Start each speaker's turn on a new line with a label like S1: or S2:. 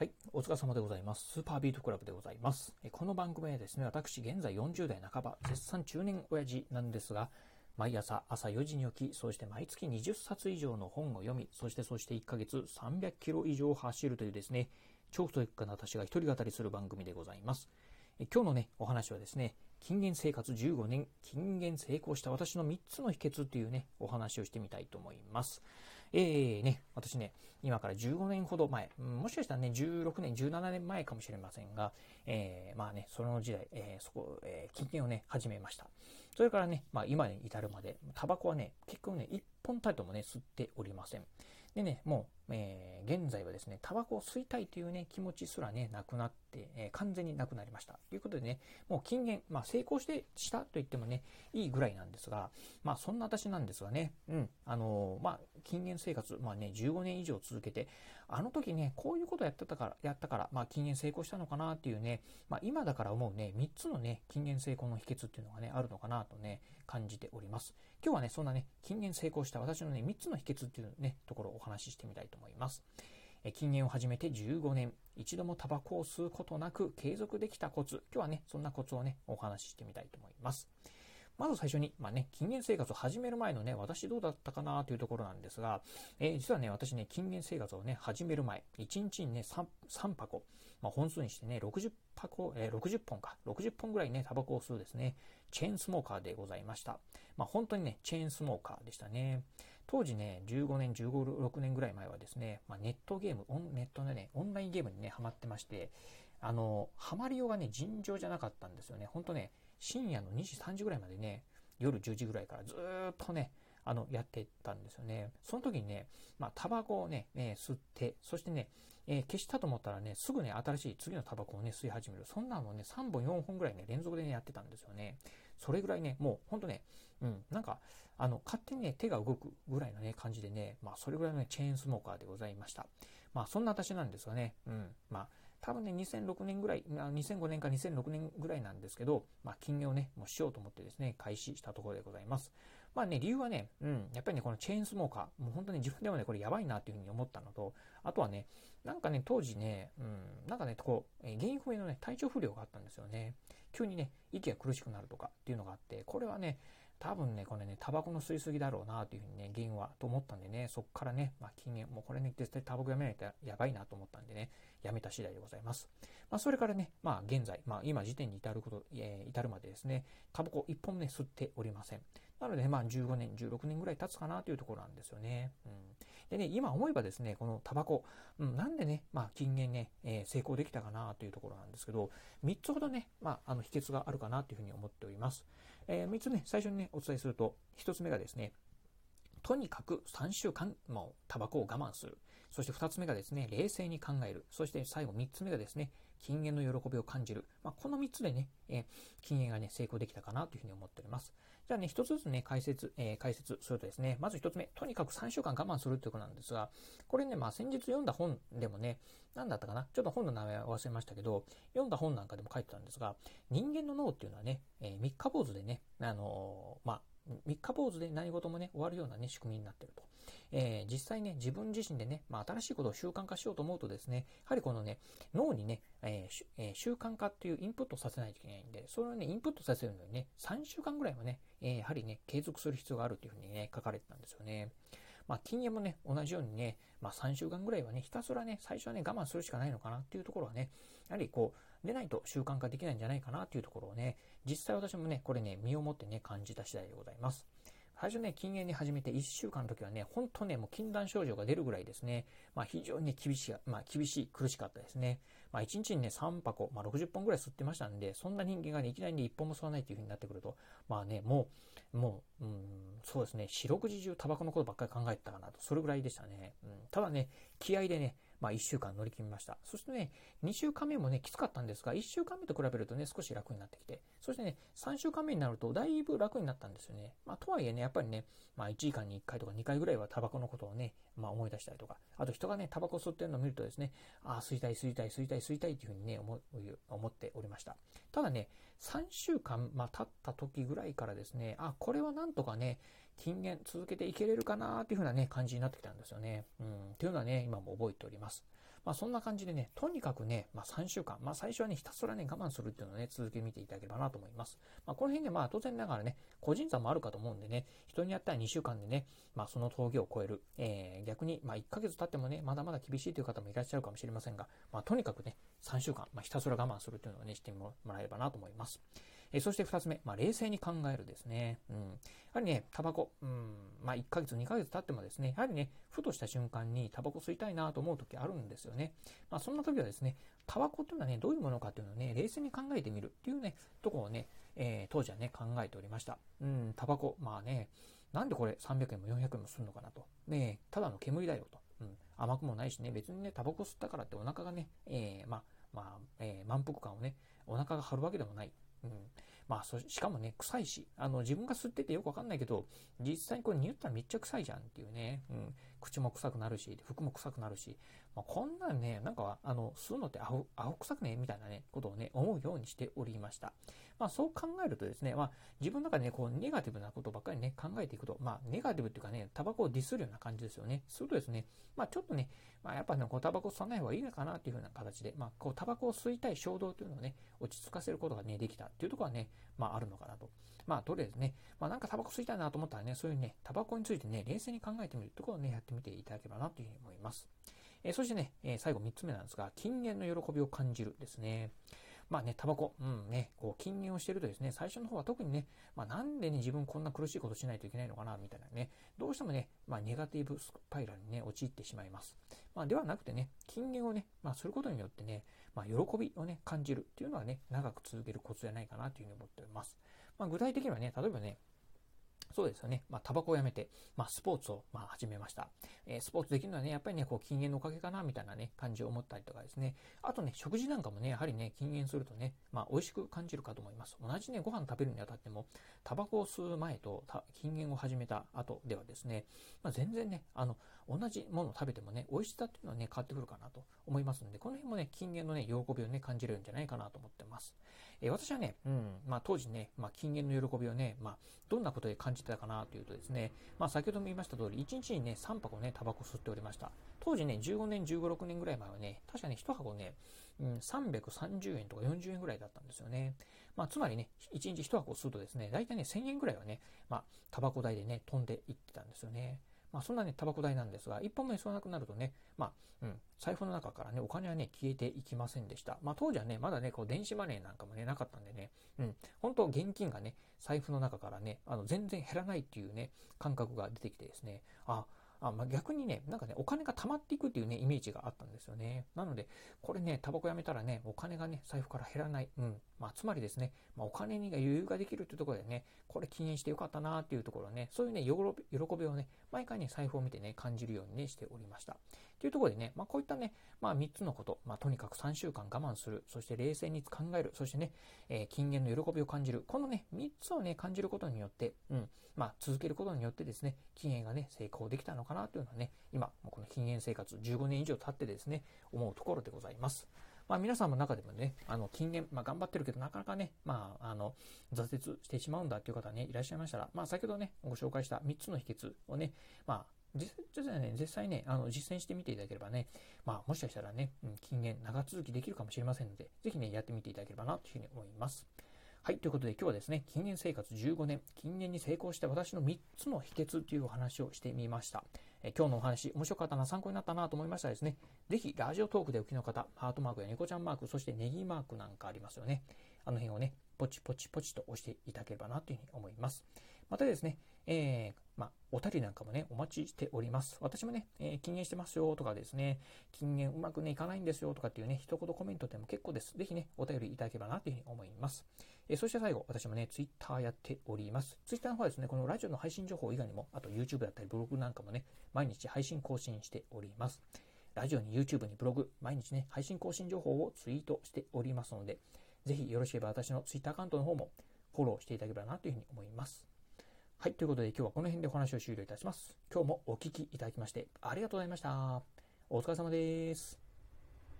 S1: はい、お疲れ様でございます。スーパービートクラブでございます。この番組はですね、私、現在40代半ば、絶賛中年親父なんですが、毎朝朝4時に起き、そして毎月20冊以上の本を読み、そしてそして1ヶ月300キロ以上走るというですね、超太くな私が一人語りする番組でございます。今日のね、お話はですね、金言生活15年、金言成功した私の3つの秘訣っていうね、お話をしてみたいと思います。えー、ね、私ね、今から15年ほど前、もしかしたらね、16年、17年前かもしれませんが、えー、まあね、その時代、えー、そこ、えー、禁煙をね、始めました。それからね、まあ今に至るまで、タバコはね、結構ね、1本たりともね、吸っておりません。でね、もう、えー、現在はですね、タバコを吸いたいというね、気持ちすらね、なくなって、えー、完全になくなりました。ということでね、もう禁煙、まあ成功してしたと言ってもね、いいぐらいなんですが、まあそんな私なんですがね、うん、あのー、まあ禁煙生活、まあね、15年以上続けて、あの時ね、こういうことやってたから、やったから、まあ禁煙成功したのかなっていうね、まあ今だから思うね、3つのね、禁煙成功の秘訣っていうのがね、あるのかなとね、感じております。今日はね、そんなね、禁煙成功した私のね、3つの秘訣っていうね、ところをお話ししてみたいと思います。え禁煙を始めて15年、一度もタバコを吸うことなく継続できたコツ。今日はね、そんなコツをね、お話ししてみたいと思います。まず最初に、まあね、禁煙生活を始める前のね、私どうだったかなというところなんですが、えー、実はね、私ね、禁煙生活をね、始める前、1日にね、3, 3箱、まあ、本数にしてね、60箱、えー、60本か、60本ぐらいね、タバコを吸うですね、チェーンスモーカーでございました。まあ、本当にね、チェーンスモーカーでしたね。当時ね、15年、15、6年ぐらい前はですね、まあ、ネットゲーム、ネットのね、オンラインゲームにね、ハマってまして、あの、ハマりようがね、尋常じゃなかったんですよね。ほんとね、深夜の2時、3時ぐらいまでね、夜10時ぐらいからずっとね、あの、やってたんですよね。その時にね、まあ、タバコをね、え、吸って、そしてね、えー、消したと思ったらね、すぐね、新しい次のタバコをね、吸い始める。そんなのね、3本、4本ぐらいね、連続でね、やってたんですよね。それぐらいね、もう、ほんとね、うん、なんか、あの、勝手にね、手が動くぐらいのね、感じでね、まあ、それぐらいのね、チェーンスモーカーでございました。まあ、そんな私なんですがね、うん、まあ、多分ね、2006年ぐらい、2005年か2006年ぐらいなんですけど、まあ、金魚をね、もうしようと思ってですね、開始したところでございます。まあね、理由はね、うん、やっぱりね、このチェーンスモーカー、もう本当に自分でもね、これやばいなっていうふうに思ったのと、あとはね、なんかね、当時ね、うん、なんかね、こう、原因不明のね、体調不良があったんですよね。急にね、息が苦しくなるとかっていうのがあって、これはね、多分ね、これね、タバコの吸いすぎだろうなというふうにね、原因はと思ったんでね、そっからね、まあ、禁煙、もうこれね、絶対タバコやめないとやばいなと思ったんでね、やめた次第でございます。まあ、それからね、まあ、現在、まあ、今時点に至ること、えー、至るまでですね、タバコ一本ね、吸っておりません。なので、まあ、15年、16年ぐらい経つかなというところなんですよね。うん。でね、今思えばですね、このタバコ、うん、なんでね、まあ、禁煙ね、えー、成功できたかなというところなんですけど、3つほどね、まあ、あの、秘訣があるかなというふうに思っております。えー、3つね、最初にね、お伝えすると、1つ目がですね、とにかく3週間、もうタバコを我慢する。そして2つ目がですね、冷静に考える。そして最後3つ目がですね、禁煙の喜びを感じる。まあ、この3つでね、えー、禁煙がね、成功できたかなというふうに思っております。じゃあね、1つずつね、解説、えー、解説するとですね、まず1つ目、とにかく3週間我慢するということなんですが、これね、まあ先日読んだ本でもね、何だったかなちょっと本の名前は忘れましたけど、読んだ本なんかでも書いてたんですが、人間の脳っていうのはね、えー、三日坊主でね、あの、まあ、三日坊主で何事もね、終わるようなね、仕組みになってると。えー、実際ね、自分自身でね、まあ、新しいことを習慣化しようと思うとですね、やはりこのね、脳にね、えーえー、習慣化っていうインプットさせないといけないんで、それをね、インプットさせるのにね、3週間ぐらいはね、え、やはりね、継続する必要があるというふうにね、書かれてたんですよね。まあ、禁煙もね、同じようにね、まあ、3週間ぐらいはね、ひたすらね、最初はね、我慢するしかないのかなっていうところはね、やはりこう、出ないと習慣化できないんじゃないかなっていうところをね、実際私もね、これね、身をもってね、感じた次第でございます。最初ね、禁煙に始めて1週間の時はね、本当ね、もう禁断症状が出るぐらいですね、まあ非常に厳しい、まあ厳しい、苦しかったですね。まあ1日にね、3箱、まあ60本ぐらい吸ってましたんで、そんな人間がね、いきなりね1本も吸わないっていう風になってくると、まあね、もう、もう、うん、そうですね、四六時中タバコのことばっかり考えてたかなと、それぐらいでしたね。うん、ただね、気合でね、まあ1週間乗り切りました。そしてね、2週間目もね、きつかったんですが、1週間目と比べるとね、少し楽になってきて、そしてね、3週間目になるとだいぶ楽になったんですよね。まあとはいえね、やっぱりね、まあ1時間に1回とか2回ぐらいはタバコのことをね、まあ思い出したりとか、あと人がね、タバコ吸ってるのを見るとですね、ああ、吸いたい吸いたい吸いたい吸いたいっていうふうにね、思思っておりました。ただね、3週間、まあ、経った時ぐらいからですね、あ、これはなんとかね、禁煙続けていけれるかなっていう風なね、感じになってきたんですよね。うん、っていうのはね、今も覚えております。まあ、そんな感じでね、とにかくね、まあ、3週間、まあ、最初はね、ひたすらね、我慢するっていうのをね、続けてみていただければなと思います。まあ、この辺で、まあ、当然ながらね、個人差もあるかと思うんでね、人によっては2週間でね、まあ、その峠を越える、えー、逆に、まあ、1ヶ月経ってもね、まだまだ厳しいという方もいらっしゃるかもしれませんが、まあ、とにかくね、3週間、まあ、ひたすら我慢するというのをね、してもらえればなと思います。え、そして2つ目、まあ、冷静に考えるですね。うん。やはりね、タバコ、うん、まあ、1ヶ月、2ヶ月経ってもですね、やはりね、ふとした瞬間にタバコ吸いたいなと思う時あるんですよね。まあ、そんな時はですね、タバコというのはね、どういうものかっていうのをね、冷静に考えてみるっていうね、とこをね、えー、当時はね、考えておりました。うん、タバコ、まあね、なんでこれ300円も400円もするのかなと。ねただの煙だよと。うん、甘くもないしね、別にね、タバコ吸ったからってお腹がね、えー、まあ、まあ、えー、満腹感をね、お腹が張るわけでもない。うん。まあそ、しかもね、臭いし、あの、自分が吸っててよくわかんないけど、実際にこれ匂ったらめっちゃ臭いじゃんっていうね、うん、口も臭くなるし、服も臭くなるし、まあ、こんなんね、なんか、あの、吸うのって青、青臭くねみたいなね、ことをね、思うようにしておりました。まあ、そう考えるとですね、まあ、自分の中でね、こう、ネガティブなことばっかりね、考えていくと、まあ、ネガティブっていうかね、タバコをディスるような感じですよね。するとですね、まあ、ちょっとね、まあ、やっぱね、こう、タバコ吸わない方がいいのかなっていう風な形で、まあ、こう、タバコを吸いたい衝動というのをね、落ち着かせることがね、できたっていうところはね、まあ、あるのかなと。まあ、とりあえずね、まあ、なんかタバコ吸いたいなと思ったらね、そういうね、タバコについてね、冷静に考えてみるところをね、やってみていただければなというふうに思います。えー、そしてね、えー、最後3つ目なんですが、禁煙の喜びを感じるですね。まあね、タバコ、うんね、こう、禁煙をしてるとですね、最初の方は特にね、まあなんでね、自分こんな苦しいことしないといけないのかな、みたいなね、どうしてもね、まあネガティブスパイラルにね、陥ってしまいます。まあではなくてね、禁煙をね、まあすることによってね、まあ喜びをね、感じるっていうのはね、長く続けるコツじゃないかなというふうに思っております。まあ具体的にはね、例えばね、そうですよね。まあ、タバコをやめて、まあ、スポーツを、まあ、始めました。えー、スポーツできるのはね、やっぱりね、こう、禁煙のおかげかな、みたいなね、感じを思ったりとかですね。あとね、食事なんかもね、やはりね、禁煙するとね、まあ、美味しく感じるかと思います。同じね、ご飯食べるにあたっても、タバコを吸う前と、禁煙を始めた後ではですね、まあ、全然ね、あの、同じものを食べてもね、美味しさっていうのはね、変わってくるかなと思いますので、この辺もね、禁煙のね、喜びをね、感じるんじゃないかなと思ってます。え、私はね、うん、まあ当時ね、まあ禁煙の喜びをね、まあどんなことで感じてたかなというとですね、まあ先ほども言いました通り、1日にね、3箱ね、タバコ吸っておりました。当時ね、15年、15、6年ぐらい前はね、確かに1箱ね、うん、330円とか40円ぐらいだったんですよね。まあ、つまりね、1日1箱吸うとですね、大体ね、1000円ぐらいはね、まあ、タバコ代でね、飛んでいってたんですよね。まあ、そんなね、タバコ代なんですが、一本目吸わなくなるとね、まあ、うん、財布の中からね、お金はね、消えていきませんでした。まあ、当時はね、まだね、こう、電子マネーなんかもね、なかったんでね、うん、本当現金がね、財布の中からね、あの、全然減らないっていうね、感覚が出てきてですね、あ、あまあ、逆にね、なんかね、お金が貯まっていくっていうね、イメージがあったんですよね。なので、これね、タバコやめたらね、お金がね、財布から減らない。うん。まあ、つまりですね、まあ、お金に余裕ができるっていうところでね、これ禁煙してよかったなっていうところね、そういうね、喜びをね、毎回ね、財布を見てね、感じるようにね、しておりました。というところでね、まあ、こういったね、まあ、3つのこと、まあ、とにかく3週間我慢する、そして冷静に考える、そしてね、えー、禁煙の喜びを感じる、このね、3つをね、感じることによって、うん、まあ、続けることによってですね、禁煙がね、成功できたのかなというのはね、今、この禁煙生活15年以上経ってですね、思うところでございます。まあ、皆さんの中でもね、あの、禁煙、まあ、頑張ってるけど、なかなかね、まあ、あの、挫折してしまうんだっていう方ね、いらっしゃいましたら、まあ、先ほどね、ご紹介した3つの秘訣をね、まあ、実際ね、実際ね、あの、実践してみていただければね、まあ、もしかしたらね、うん、禁煙長続きできるかもしれませんので、ぜひね、やってみていただければな、というふうに思います。はい。ということで今日はですね、禁煙生活15年、禁煙に成功した私の3つの秘訣というお話をしてみました。え今日のお話、面白かったな、参考になったなと思いましたらですね、ぜひラジオトークでお聞きの方、ハートマークや猫ちゃんマーク、そしてネギマークなんかありますよね。あの辺をね、ポチポチポチと押していただければなというふうに思います。またですね、えー、まあ、お便りなんかもね、お待ちしております。私もね、えー、禁煙してますよとかですね、禁煙うまくね、いかないんですよとかっていうね、一言コメントでも結構です。ぜひね、お便りいただければなというふうに思います。えー、そして最後、私もね、ツイッターやっております。ツイッターの方はですね、このラジオの配信情報以外にも、あと YouTube だったりブログなんかもね、毎日配信更新しております。ラジオに YouTube にブログ、毎日ね、配信更新情報をツイートしておりますので、ぜひよろしければ私のツイッターアカウントの方もフォローしていただければなというふうに思います。はい、ということで今日はこの辺でお話を終了いたします。今日もお聴きいただきましてありがとうございました。お疲れ様です。